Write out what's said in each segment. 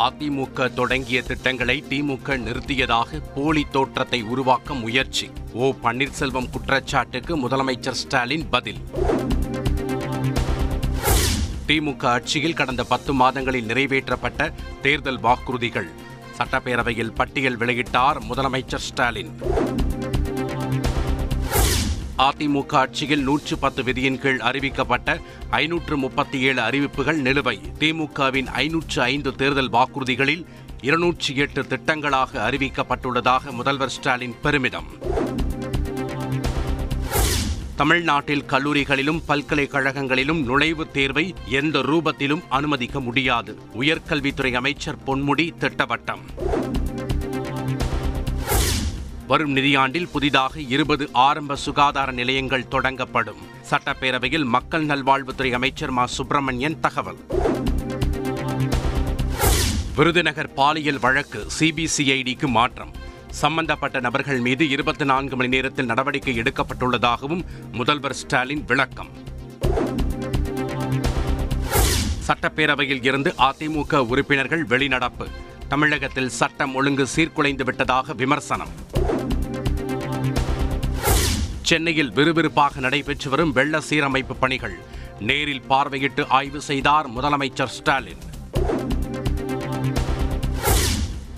அதிமுக தொடங்கிய திட்டங்களை திமுக நிறுத்தியதாக போலி தோற்றத்தை உருவாக்க முயற்சி. ஓ பன்னீர்செல்வம் குற்றச்சாட்டுக்கு முதலமைச்சர் ஸ்டாலின் பதில். திமுக ஆட்சியில் கடந்த பத்து மாதங்களில் நிறைவேற்றப்பட்ட தேர்தல் வாக்குறுதிகள். சட்டப்பேரவையில் பட்டியல் வெளியிட்டார் முதலமைச்சர் ஸ்டாலின். அதிமுக ஆட்சியில் நூற்று பத்து விதியின் கீழ் அறிவிக்கப்பட்ட ஐநூற்று முப்பத்தி ஏழு அறிவிப்புகள் நிலுவை. திமுகவின் ஐநூற்று ஐந்து தேர்தல் வாக்குறுதிகளில் இருநூற்றி எட்டு திட்டங்களாக அறிவிக்கப்பட்டுள்ளதாக முதல்வர் ஸ்டாலின் பெருமிதம். தமிழ்நாட்டில் கல்லூரிகளிலும் பல்கலைக்கழகங்களிலும் நுழைவுத் தேர்வை எந்த ரூபத்திலும் அனுமதிக்க முடியாது. உயர்கல்வித்துறை அமைச்சர் பொன்முடி திட்டவட்டம். வரும் நிதியாண்டில் புதிதாக இருபது ஆரம்ப சுகாதார நிலையங்கள் தொடங்கப்படும். சட்டப்பேரவையில் மக்கள் நல்வாழ்வுத்துறை அமைச்சர் மா. சுப்பிரமணியன் தகவல். விருதுநகர் பாலியல் வழக்கு சிபிசிஐடிக்கு மாற்றம். சம்பந்தப்பட்ட நபர்கள் மீது இருபத்தி நான்கு மணி நேரத்தில் நடவடிக்கை எடுக்கப்பட்டுள்ளதாகவும் முதல்வர் ஸ்டாலின் விளக்கம். சட்டப்பேரவையில் இருந்து அதிமுக உறுப்பினர்கள் வெளிநடப்பு. தமிழகத்தில் சட்டம் ஒழுங்கு சீர்குலைந்து விட்டதாக விமர்சனம். சென்னையில் விறுவிறுப்பாக நடைபெற்று வரும் வெள்ள சீரமைப்பு பணிகள். நேரில் பார்வையிட்டு ஆய்வு செய்தார் முதலமைச்சர் ஸ்டாலின்.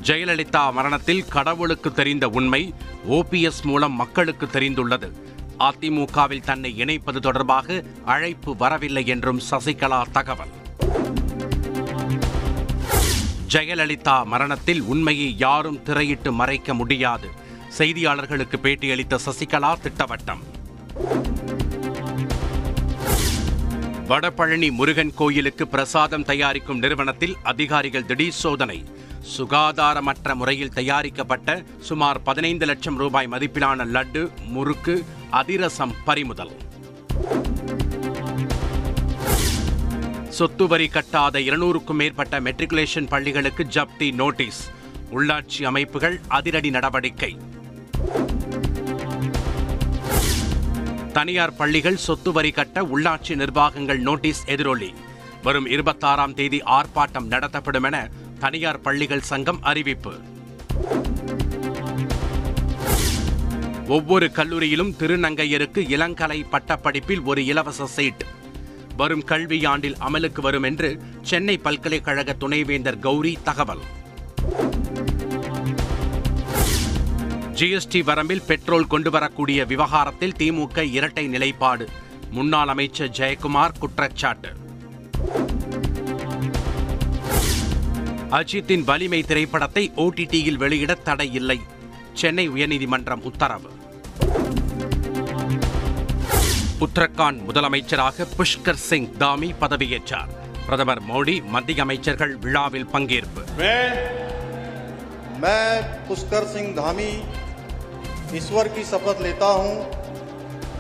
ஜெயலலிதா மரணத்தில் கடவுளுக்கு தெரிந்த உண்மை ஓபிஎஸ் மூலம் மக்களுக்கு தெரிந்துள்ளது. அதிமுகவில் தன்னை இணைப்பது தொடர்பாக அழைப்பு வரவில்லை என்றும் சசிகலா தகவல். ஜெயலலிதா மரணத்தில் உண்மையை யாரும் திரையிட்டு மறைக்க முடியாது. செய்தியாளர்களுக்கு பேட்டியளித்த சசிகலா திட்டவட்டம். வடபழனி முருகன் கோயிலுக்கு பிரசாதம் தயாரிக்கும் நிறுவனத்தில் அதிகாரிகள் திடீர் சோதனை. சுகாதாரமற்ற முறையில் தயாரிக்கப்பட்ட சுமார் பதினைந்து லட்சம் ரூபாய் மதிப்பிலான லட்டு முறுக்கு அதிரசம் பறிமுதல். சொத்து வரி கட்டாத இருநூறுக்கும் மேற்பட்ட மெட்ரிகுலேஷன் பள்ளிகளுக்கு ஜப்தி நோட்டீஸ். உள்ளாட்சி அமைப்புகள் அதிரடி நடவடிக்கை. தனியார் பள்ளிகள் சொத்து வரி கட்ட உள்ளாட்சி நிர்வாகங்கள் நோட்டீஸ் எதிரொலி. வரும் இருபத்தாறாம் தேதி ஆர்ப்பாட்டம் நடத்தப்படும் என தனியார் பள்ளிகள் சங்கம் அறிவிப்பு. ஒவ்வொரு கல்லூரியிலும் திருநங்கையருக்கு இளங்கலை பட்டப்படிப்பில் ஒரு இலவச சீட். வரும் கல்வியாண்டில் அமலுக்கு வரும் என்று சென்னை பல்கலைக்கழக துணைவேந்தர் கௌரி தகவல். ஜிஎஸ்டி வரம்பில் பெட்ரோல் கொண்டு வரக்கூடிய விவகாரத்தில் திமுக இரட்டை நிலைப்பாடு. முன்னாள் அமைச்சர் ஜெயக்குமார் குற்றச்சாட்டு. அஜித்தின் வலிமை திரைப்படத்தை ஓடிடியில் வெளியிட தடை இல்லை. சென்னை உயர்நீதிமன்றம் உத்தரவு. உத்தரகாண்ட் முதலமைச்சராக புஷ்கர் சிங் தாமி பதவியேற்றார். பிரதமர் மோடி மத்திய அமைச்சர்கள் விழாவில் பங்கேற்பு. புஷ்கர் சிங் தாமி ईश्वर की शपथ लेता हूं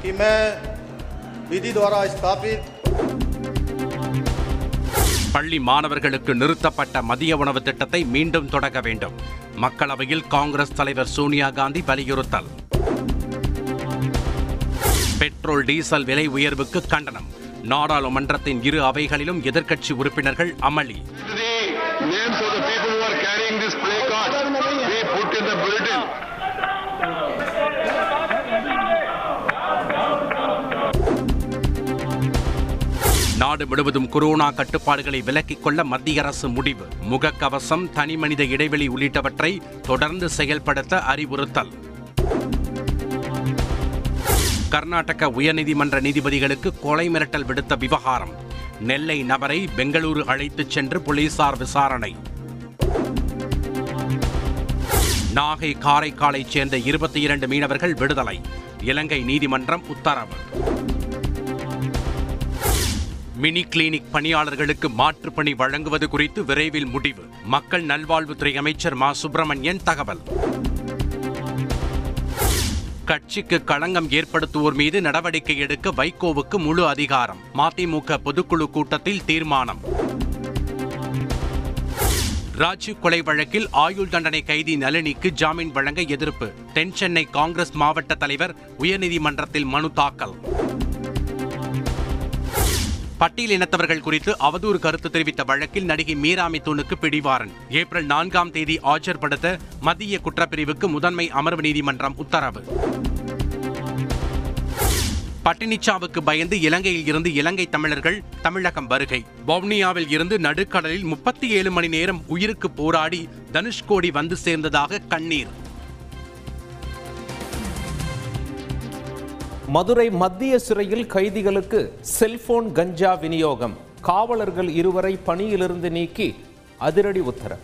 कि मैं विधि द्वारा स्थापित பள்ளி மாணவர்களுக்கு நிறுத்தப்பட்ட மதிய உணவு திட்டத்தை மீண்டும் தொடங்க வேண்டும் மக்களவையில் காங்கிரஸ் தலைவர் சோனியா காந்தி வலியுறுத்தல் பெட்ரோல் டீசல் விலை உயர்வுக்கு கண்டனம் நாடாளுமன்றத்தின் இரு அவைகளிலும் எதிர்க்கட்சி உறுப்பினர்கள் அமளி நாடு முழுவதும் கொரோனா கட்டுப்பாடுகளை விலக்கிக் கொள்ள மத்திய அரசு முடிவு. முகக்கவசம் தனிமனித இடைவெளி உள்ளிட்டவற்றை தொடர்ந்து செயல்படுத்த அறிவுறுத்தல். கர்நாடக உயர்நீதிமன்ற நீதிபதிகளுக்கு கொலை மிரட்டல் விடுத்த விவகாரம். நெல்லை நபரை பெங்களூரு அழைத்துச் சென்று போலீசார் விசாரணை. நாகை காரைக்காலைச் சேர்ந்த இருபத்தி இரண்டு மீனவர்கள் விடுதலை. இலங்கை நீதிமன்றம் உத்தரவு. மினி கிளினிக் பணியாளர்களுக்கு மாற்றுப்பணி வழங்குவது குறித்து விரைவில் முடிவு. மக்கள் நல்வாழ்வுத்துறை அமைச்சர் மா. சுப்பிரமணியன் தகவல். கட்சிக்கு களங்கம் ஏற்படுத்துவோர் மீது நடவடிக்கை எடுக்க வைகோவுக்கு முழு அதிகாரம். மதிமுக பொதுக்குழு கூட்டத்தில் தீர்மானம். ராஜீவ் கொலை வழக்கில் ஆயுள் தண்டனை கைதி நளினிக்கு ஜாமீன் வழங்க எதிர்ப்பு. தென் சென்னை காங்கிரஸ் மாவட்ட தலைவர் உயர்நீதிமன்றத்தில் மனு தாக்கல். பட்டியல் இனத்தவர்கள் குறித்து அவதூறு கருத்து தெரிவித்த வழக்கில் நடிகை மீராமி தூனுக்கு பிடிவாரன். ஏப்ரல் நான்காம் தேதி ஆஜர்படுத்த மத்திய குற்றப்பிரிவுக்கு முதன்மை அமர்வு நீதிமன்றம் உத்தரவு. பட்டினிச்சாவுக்கு பயந்து இலங்கையில் இருந்து இலங்கை தமிழர்கள் தமிழகம் வருகை. வவுனியாவில் இருந்து நடுக்கடலில் முப்பத்தி ஏழு மணி நேரம் உயிருக்கு போராடி தனுஷ்கோடி வந்து சேர்ந்ததாக கண்ணீர். மதுரை மத்திய சிறையில் கைதிகளுக்கு செல்போன் கஞ்சா விநியோகம். காவலர்கள் இருவரை பணியிலிருந்து நீக்கி அதிரடி உத்தரவு.